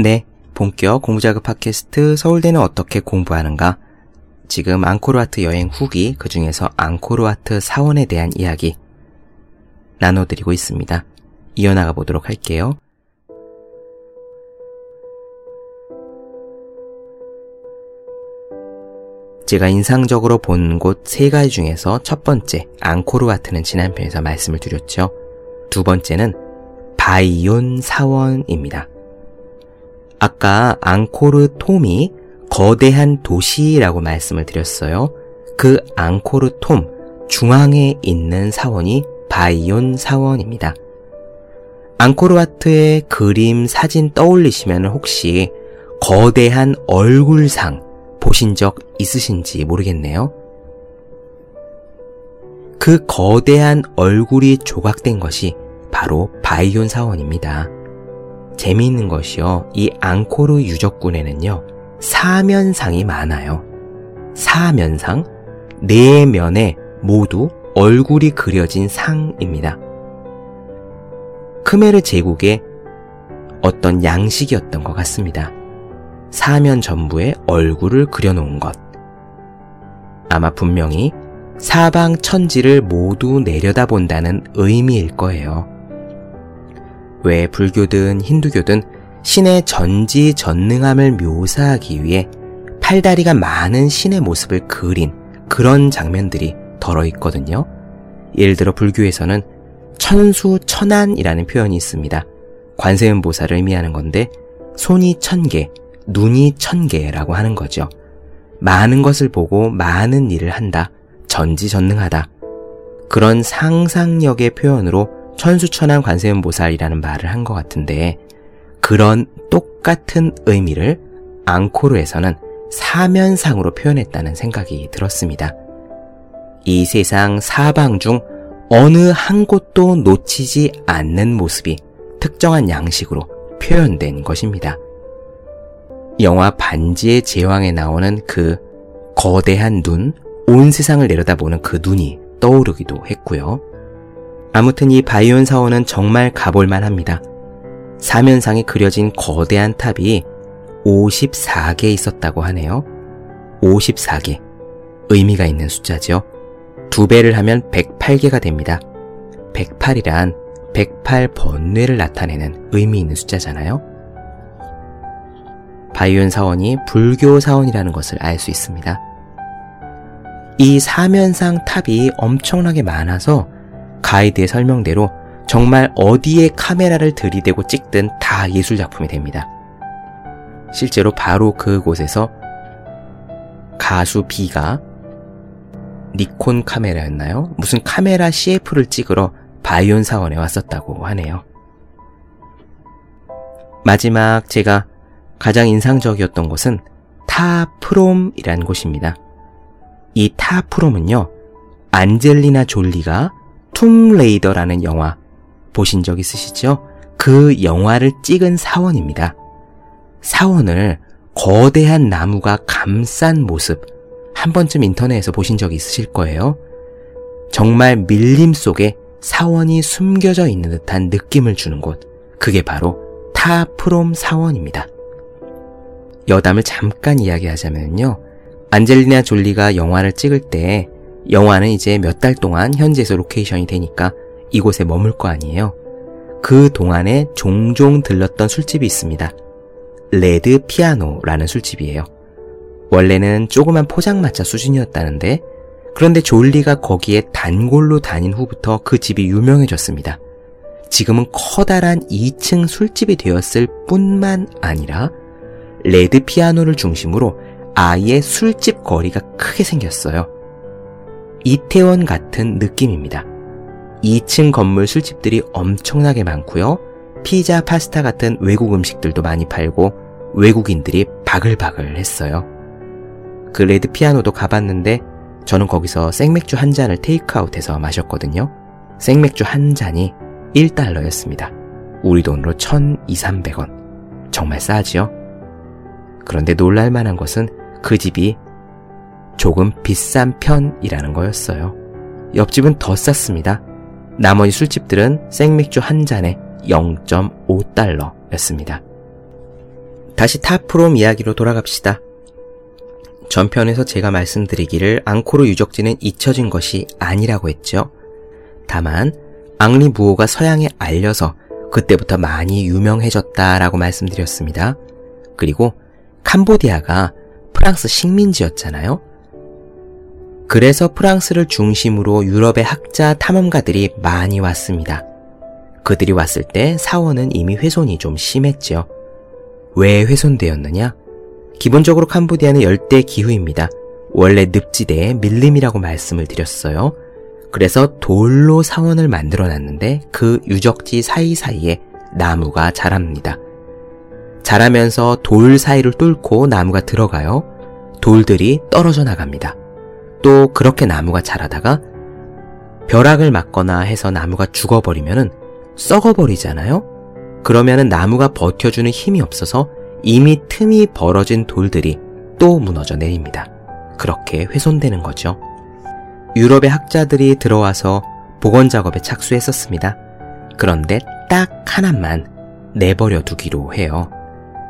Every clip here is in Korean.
네, 본격 공부자극 팟캐스트 서울대는 어떻게 공부하는가? 지금 앙코르와트 여행 후기, 그 중에서 앙코르와트 사원에 대한 이야기 나눠드리고 있습니다. 이어나가 보도록 할게요. 제가 인상적으로 본 곳 세 가지 중에서 첫 번째, 앙코르와트는 지난 편에서 말씀을 드렸죠. 두 번째는 바이온 사원입니다. 아까 앙코르 톰이 거대한 도시라고 말씀을 드렸어요. 그 앙코르 톰 중앙에 있는 사원이 바이온 사원입니다. 앙코르와트의 그림, 사진 떠올리시면 혹시 거대한 얼굴상 보신 적 있으신지 모르겠네요. 그 거대한 얼굴이 조각된 것이 바로 바이온 사원입니다. 재미있는 것이요. 이 앙코르 유적군에는요. 사면상이 많아요. 사면상, 네 면에 모두 얼굴이 그려진 상입니다. 크메르 제국의 어떤 양식이었던 것 같습니다. 사면 전부에 얼굴을 그려놓은 것. 아마 분명히 사방 천지를 모두 내려다본다는 의미일 거예요. 왜 불교든 힌두교든 신의 전지 전능함을 묘사하기 위해 팔다리가 많은 신의 모습을 그린 그런 장면들이 덜어 있거든요. 예를 들어 불교에서는 천수 천안이라는 표현이 있습니다. 관세음 보살을 의미하는 건데 손이 천 개, 눈이 천 개라고 하는 거죠. 많은 것을 보고 많은 일을 한다. 전지전능하다. 그런 상상력의 표현으로 천수천안 관세음보살이라는 말을 한 것 같은데 그런 똑같은 의미를 앙코르에서는 사면상으로 표현했다는 생각이 들었습니다. 이 세상 사방 중 어느 한 곳도 놓치지 않는 모습이 특정한 양식으로 표현된 것입니다. 영화 반지의 제왕에 나오는 그 거대한 눈, 온 세상을 내려다보는 그 눈이 떠오르기도 했고요. 아무튼 이 바이온 사원은 정말 가볼만 합니다. 사면상에 그려진 거대한 탑이 54개 있었다고 하네요. 54개. 의미가 있는 숫자죠. 두 배를 하면 108개가 됩니다. 108이란 108번뇌를 나타내는 의미 있는 숫자잖아요. 바이온 사원이 불교 사원이라는 것을 알 수 있습니다. 이 사면상 탑이 엄청나게 많아서 가이드의 설명대로 정말 어디에 카메라를 들이대고 찍든 다 예술작품이 됩니다. 실제로 바로 그곳에서 가수 B가 니콘 카메라였나요? 무슨 카메라 CF를 찍으러 바이온 사원에 왔었다고 하네요. 마지막 제가 가장 인상적이었던 곳은 타프롬이라는 곳입니다. 이 타프롬은요, 안젤리나 졸리가 툼레이더라는 영화 보신 적 있으시죠? 그 영화를 찍은 사원입니다. 사원을 거대한 나무가 감싼 모습 한 번쯤 인터넷에서 보신 적 있으실 거예요. 정말 밀림 속에 사원이 숨겨져 있는 듯한 느낌을 주는 곳. 그게 바로 타프롬 사원입니다. 여담을 잠깐 이야기하자면요. 안젤리나 졸리가 영화를 찍을 때 영화는 이제 몇 달 동안 현지에서 로케이션이 되니까 이곳에 머물 거 아니에요. 그 동안에 종종 들렀던 술집이 있습니다. Red Piano라는 술집이에요. 원래는 조그만 포장마차 수준이었다는데 그런데 졸리가 거기에 단골로 다닌 후부터 그 집이 유명해졌습니다. 지금은 커다란 2층 술집이 되었을 뿐만 아니라 Red Piano를 중심으로 아예 술집 거리가 크게 생겼어요. 이태원 같은 느낌입니다. 2층 건물 술집들이 엄청나게 많고요. 피자, 파스타 같은 외국 음식들도 많이 팔고 외국인들이 바글바글 했어요. 그 레드 피아노도 가봤는데 저는 거기서 생맥주 한 잔을 테이크아웃해서 마셨거든요. 생맥주 한 잔이 1달러였습니다. 우리 돈으로 1,200, 300원. 정말 싸지요? 그런데 놀랄만한 것은 그 집이 조금 비싼 편이라는 거였어요. 옆집은 더 쌌습니다. 나머지 술집들은 생맥주 한 잔에 0.5달러였습니다. 다시 타프롬 이야기로 돌아갑시다. 전편에서 제가 말씀드리기를 앙코르 유적지는 잊혀진 것이 아니라고 했죠. 다만 앙리 무오가 서양에 알려서 그때부터 많이 유명해졌다라고 말씀드렸습니다. 그리고 캄보디아가 프랑스 식민지였잖아요. 그래서 프랑스를 중심으로 유럽의 학자 탐험가들이 많이 왔습니다. 그들이 왔을 때 사원은 이미 훼손이 좀 심했죠. 왜 훼손되었느냐? 기본적으로 캄보디아는 열대 기후입니다. 원래 늪지대의 밀림이라고 말씀을 드렸어요. 그래서 돌로 사원을 만들어 놨는데 그 유적지 사이사이에 나무가 자랍니다. 자라면서 돌 사이를 뚫고 나무가 들어가요. 돌들이 떨어져 나갑니다. 또 그렇게 나무가 자라다가 벼락을 맞거나 해서 나무가 죽어버리면은 썩어버리잖아요? 그러면은 나무가 버텨주는 힘이 없어서 이미 틈이 벌어진 돌들이 또 무너져 내립니다. 그렇게 훼손되는 거죠. 유럽의 학자들이 들어와서 복원 작업에 착수했었습니다. 그런데 딱 하나만 내버려 두기로 해요.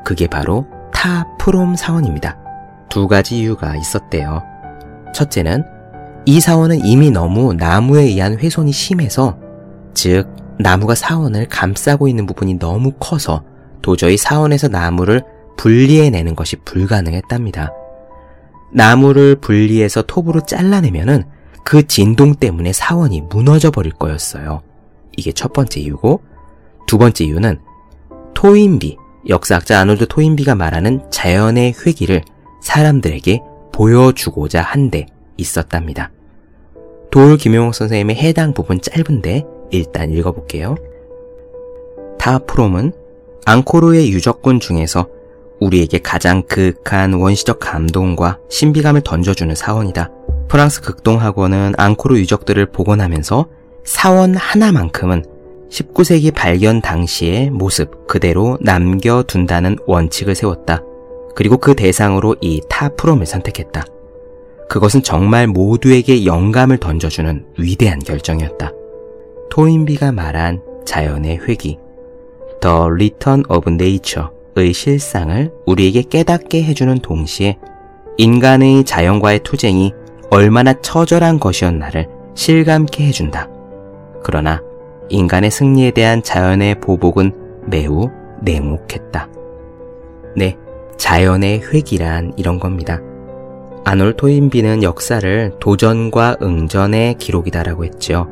그게 바로 타 프롬 사원입니다. 두 가지 이유가 있었대요. 첫째는 이 사원은 이미 너무 나무에 의한 훼손이 심해서 즉 나무가 사원을 감싸고 있는 부분이 너무 커서 도저히 사원에서 나무를 분리해내는 것이 불가능했답니다. 나무를 분리해서 톱으로 잘라내면은 그 진동 때문에 사원이 무너져 버릴 거였어요. 이게 첫 번째 이유고, 두 번째 이유는 토인비, 역사학자 아놀드 토인비가 말하는 자연의 회기를 사람들에게 보여주고자 한데 있었답니다. 돌 김용옥 선생님의 해당 부분 짧은데 일단 읽어볼게요. 다프롬은 앙코르의 유적군 중에서 우리에게 가장 그윽한 원시적 감동과 신비감을 던져주는 사원이다. 프랑스 극동학원은 앙코르 유적들을 복원하면서 사원 하나만큼은 19세기 발견 당시의 모습 그대로 남겨둔다는 원칙을 세웠다. 그리고 그 대상으로 이 타프롬을 선택했다. 그것은 정말 모두에게 영감을 던져주는 위대한 결정이었다. 토인비가 말한 자연의 회귀, The Return of Nature의 실상을 우리에게 깨닫게 해주는 동시에 인간의 자연과의 투쟁이 얼마나 처절한 것이었나를 실감케 해준다. 그러나 인간의 승리에 대한 자연의 보복은 매우 냉혹했다. 네, 자연의 회기란 이런 겁니다. 아놀 토인비는 역사를 도전과 응전의 기록이다라고 했죠.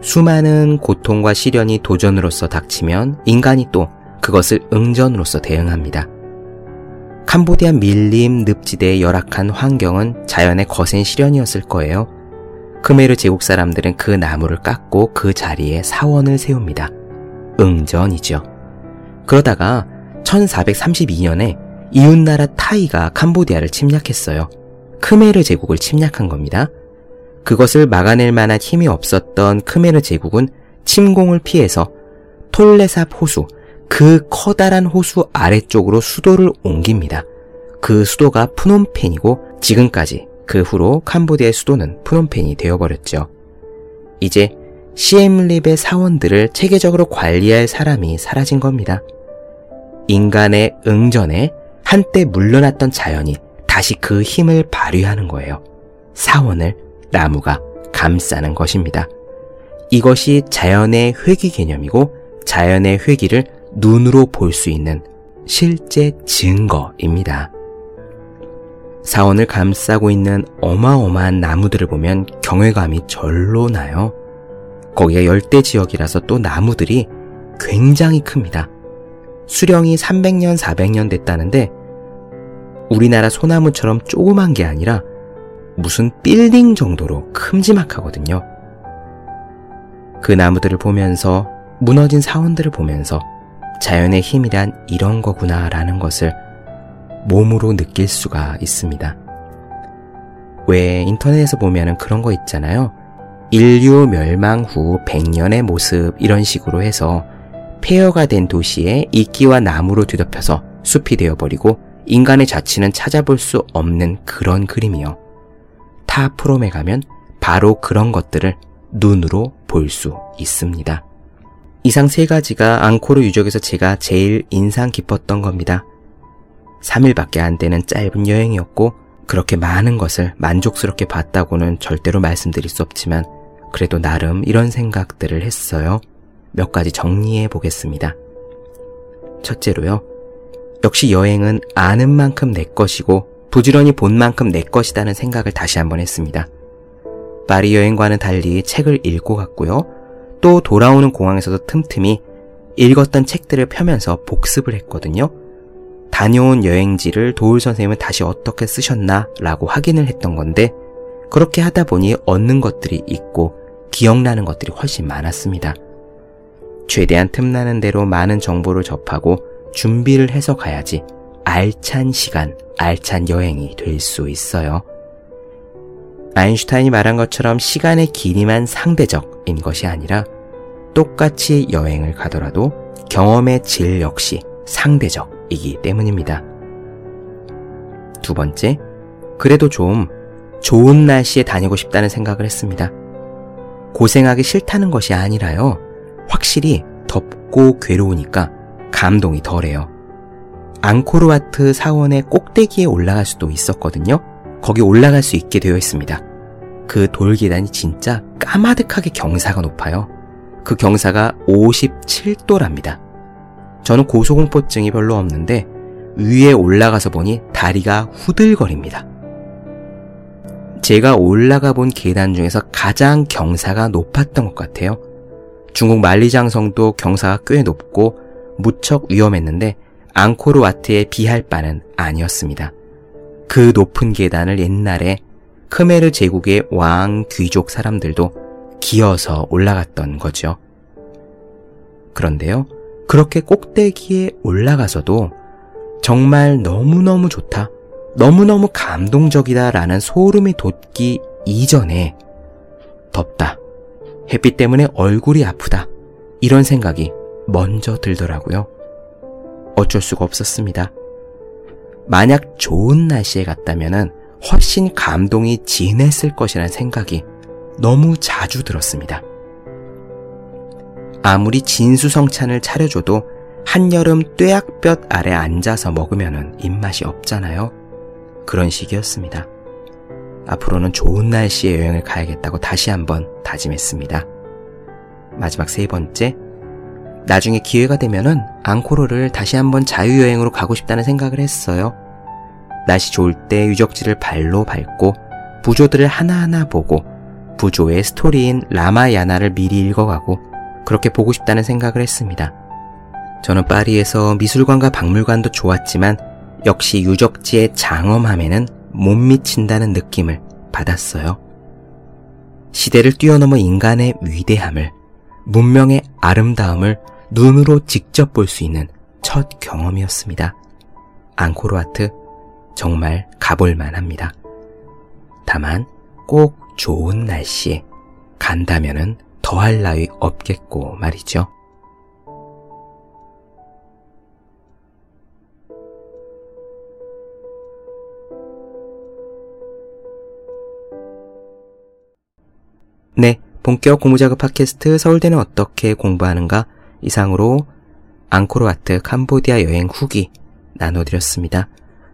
수많은 고통과 시련이 도전으로서 닥치면 인간이 또 그것을 응전으로서 대응합니다. 캄보디아 밀림 늪지대의 열악한 환경은 자연의 거센 시련이었을 거예요. 크메르 제국 사람들은 그 나무를 깎고 그 자리에 사원을 세웁니다. 응전이죠. 그러다가 1432년에 이웃나라 타이가 캄보디아를 침략했어요. 크메르 제국을 침략한 겁니다. 그것을 막아낼 만한 힘이 없었던 크메르 제국은 침공을 피해서 톨레삽 호수, 그 커다란 호수 아래쪽으로 수도를 옮깁니다. 그 수도가 푸놈펜이고 지금까지 그 후로 캄보디아의 수도는 푸놈펜이 되어버렸죠. 이제 시엠립의 사원들을 체계적으로 관리할 사람이 사라진 겁니다. 인간의 응전에 한때 물러났던 자연이 다시 그 힘을 발휘하는 거예요. 사원을 나무가 감싸는 것입니다. 이것이 자연의 회귀 개념이고 자연의 회귀를 눈으로 볼 수 있는 실제 증거입니다. 사원을 감싸고 있는 어마어마한 나무들을 보면 경외감이 절로 나요. 거기가 열대 지역이라서 또 나무들이 굉장히 큽니다. 수령이 300년, 400년 됐다는데 우리나라 소나무처럼 조그만 게 아니라 무슨 빌딩 정도로 큼지막하거든요. 그 나무들을 보면서 무너진 사원들을 보면서 자연의 힘이란 이런 거구나라는 것을 몸으로 느낄 수가 있습니다. 왜 인터넷에서 보면은 그런 거 있잖아요. 인류 멸망 후 100년의 모습 이런 식으로 해서 폐허가 된 도시에 이끼와 나무로 뒤덮여서 숲이 되어버리고 인간의 자치는 찾아볼 수 없는 그런 그림이요. 타 프롬에 가면 바로 그런 것들을 눈으로 볼 수 있습니다. 이상 세 가지가 앙코르 유적에서 제가 제일 인상 깊었던 겁니다. 3일밖에 안 되는 짧은 여행이었고 그렇게 많은 것을 만족스럽게 봤다고는 절대로 말씀드릴 수 없지만 그래도 나름 이런 생각들을 했어요. 몇 가지 정리해 보겠습니다. 첫째로요. 역시 여행은 아는 만큼 내 것이고 부지런히 본 만큼 내 것이다는 생각을 다시 한번 했습니다. 파리 여행과는 달리 책을 읽고 갔고요. 또 돌아오는 공항에서도 틈틈이 읽었던 책들을 펴면서 복습을 했거든요. 다녀온 여행지를 도울 선생님은 다시 어떻게 쓰셨나 라고 확인을 했던 건데 그렇게 하다 보니 얻는 것들이 있고 기억나는 것들이 훨씬 많았습니다. 최대한 틈나는 대로 많은 정보를 접하고 준비를 해서 가야지 알찬 시간, 알찬 여행이 될 수 있어요. 아인슈타인이 말한 것처럼 시간의 길이만 상대적인 것이 아니라 똑같이 여행을 가더라도 경험의 질 역시 상대적이기 때문입니다. 두 번째, 그래도 좀 좋은 날씨에 다니고 싶다는 생각을 했습니다. 고생하기 싫다는 것이 아니라요. 확실히 덥고 괴로우니까 감동이 덜해요. 앙코르와트 사원의 꼭대기에 올라갈 수도 있었거든요. 거기 올라갈 수 있게 되어 있습니다. 그 돌계단이 진짜 까마득하게 경사가 높아요. 그 경사가 57도랍니다. 저는 고소공포증이 별로 없는데 위에 올라가서 보니 다리가 후들거립니다. 제가 올라가 본 계단 중에서 가장 경사가 높았던 것 같아요. 중국 만리장성도 경사가 꽤 높고 무척 위험했는데 앙코르 와트에 비할 바는 아니었습니다. 그 높은 계단을 옛날에 크메르 제국의 왕 귀족 사람들도 기어서 올라갔던 거죠. 그런데요, 그렇게 꼭대기에 올라가서도 정말 너무너무 좋다. 너무너무 감동적이다 라는 소름이 돋기 이전에 덥다. 햇빛 때문에 얼굴이 아프다. 이런 생각이 먼저 들더라고요. 어쩔 수가 없었습니다. 만약 좋은 날씨에 갔다면 훨씬 감동이 진했을 것이라는 생각이 너무 자주 들었습니다. 아무리 진수성찬을 차려줘도 한여름 뙤약볕 아래 앉아서 먹으면 입맛이 없잖아요. 그런 시기였습니다. 앞으로는 좋은 날씨에 여행을 가야겠다고 다시 한번 다짐했습니다. 마지막 세 번째, 나중에 기회가 되면은 앙코르를 다시 한번 자유여행으로 가고 싶다는 생각을 했어요. 날씨 좋을 때 유적지를 발로 밟고 부조들을 하나하나 보고 부조의 스토리인 라마야나를 미리 읽어가고 그렇게 보고 싶다는 생각을 했습니다. 저는 파리에서 미술관과 박물관도 좋았지만 역시 유적지의 장엄함에는 못 미친다는 느낌을 받았어요. 시대를 뛰어넘어 인간의 위대함을, 문명의 아름다움을 눈으로 직접 볼 수 있는 첫 경험이었습니다. 앙코르와트 정말 가볼만 합니다. 다만 꼭 좋은 날씨에 간다면은 더할 나위 없겠고 말이죠. 네, 본격 공부작업 팟캐스트 서울대는 어떻게 공부하는가 이상으로 앙코르와트 캄보디아 여행 후기 나눠드렸습니다.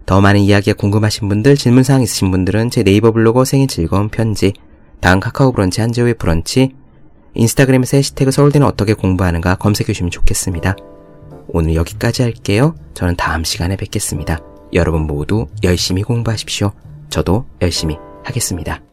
더 많은 이야기가 궁금하신 분들, 질문사항 있으신 분들은 제 네이버 블로그 생일 즐거운 편지, 다음 카카오 브런치 한재호의 브런치, 인스타그램에서 해시태그 서울대는 어떻게 공부하는가 검색해 주시면 좋겠습니다. 오늘 여기까지 할게요. 저는 다음 시간에 뵙겠습니다. 여러분 모두 열심히 공부하십시오. 저도 열심히 하겠습니다.